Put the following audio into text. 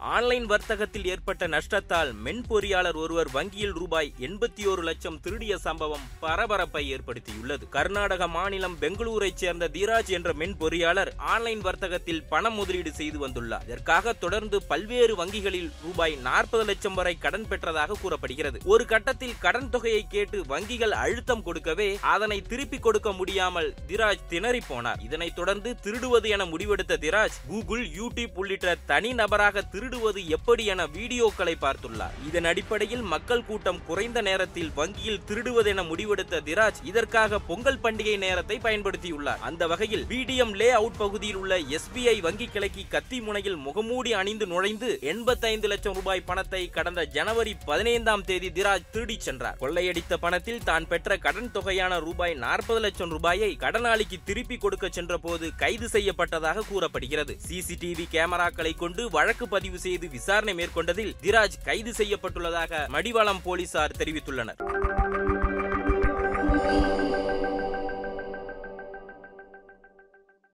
Online வர்த்தகத்தில் ஏற்பட்ட நஷ்டத்தால் மென்பொறியாளர் ஒருவர் வங்கியில் ரூபாய் எண்பத்தி ஒரு லட்சம் திருடிய சம்பவம் பரபரப்பை ஏற்படுத்தியுள்ளது. கர்நாடக மாநிலம் பெங்களூரைச் சேர்ந்த தீராஜ் என்ற மென்பொறியாளர் ஆன்லைன் வர்த்தகத்தில் பண முதலீடு செய்து வந்துள்ளார். இதற்காக தொடர்ந்து பல்வேறு வங்கிகளில் ரூபாய் நாற்பது லட்சம் வரை கடன் பெற்றதாக கூறப்படுகிறது. ஒரு கட்டத்தில் கடன் தொகையை கேட்டு வங்கிகள் அழுத்தம் கொடுக்கவே அதனை திருப்பி கொடுக்க முடியாமல் திராஜ் திணறி போனார். இதனைத் தொடர்ந்து திருடுவது என முடிவெடுத்த திராஜ் கூகுள் யூடியூப் உள்ளிட்ட தனிநபராக திரு திருடுவது எப்படி என வீடியோக்களை பார்த்துள்ளார். இதன் அடிப்படையில் மக்கள் கூட்டம் குறைந்த நேரத்தில் வங்கியில் திருடுவதென முடிவெடுத்த திராஜ் இதற்காக பொங்கல் பண்டிகை நேரத்தை பயன்படுத்தியுள்ளார். அந்த வகையில் பிடிஎம் லே அவுட் பகுதியில் உள்ள எஸ்பிஐ வங்கி கிளைக்கு கத்தி முனையில் முகமூடி அணிந்து நுழைந்து எண்பத்தைந்து லட்சம் ரூபாய் பணத்தை கடந்த ஜனவரி பதினைந்தாம் தேதி திராஜ் திருடிச் சென்றார். கொள்ளையடித்த பணத்தில் தான் பெற்ற கடன் தொகையான ரூபாய் நாற்பது லட்சம் ரூபாயை கடனாளிக்கு திருப்பி கொடுக்க சென்ற போது கைது செய்யப்பட்டதாக கூறப்படுகிறது. சிசிடிவி கேமராக்களை கொண்டு வழக்கு பதிவு செய்து விசாரணை மேற்கொண்டதில் திராஜ் கைது செய்யப்பட்டுள்ளதாக மடிவாளம் போலீசார் தெரிவித்துள்ளனர்.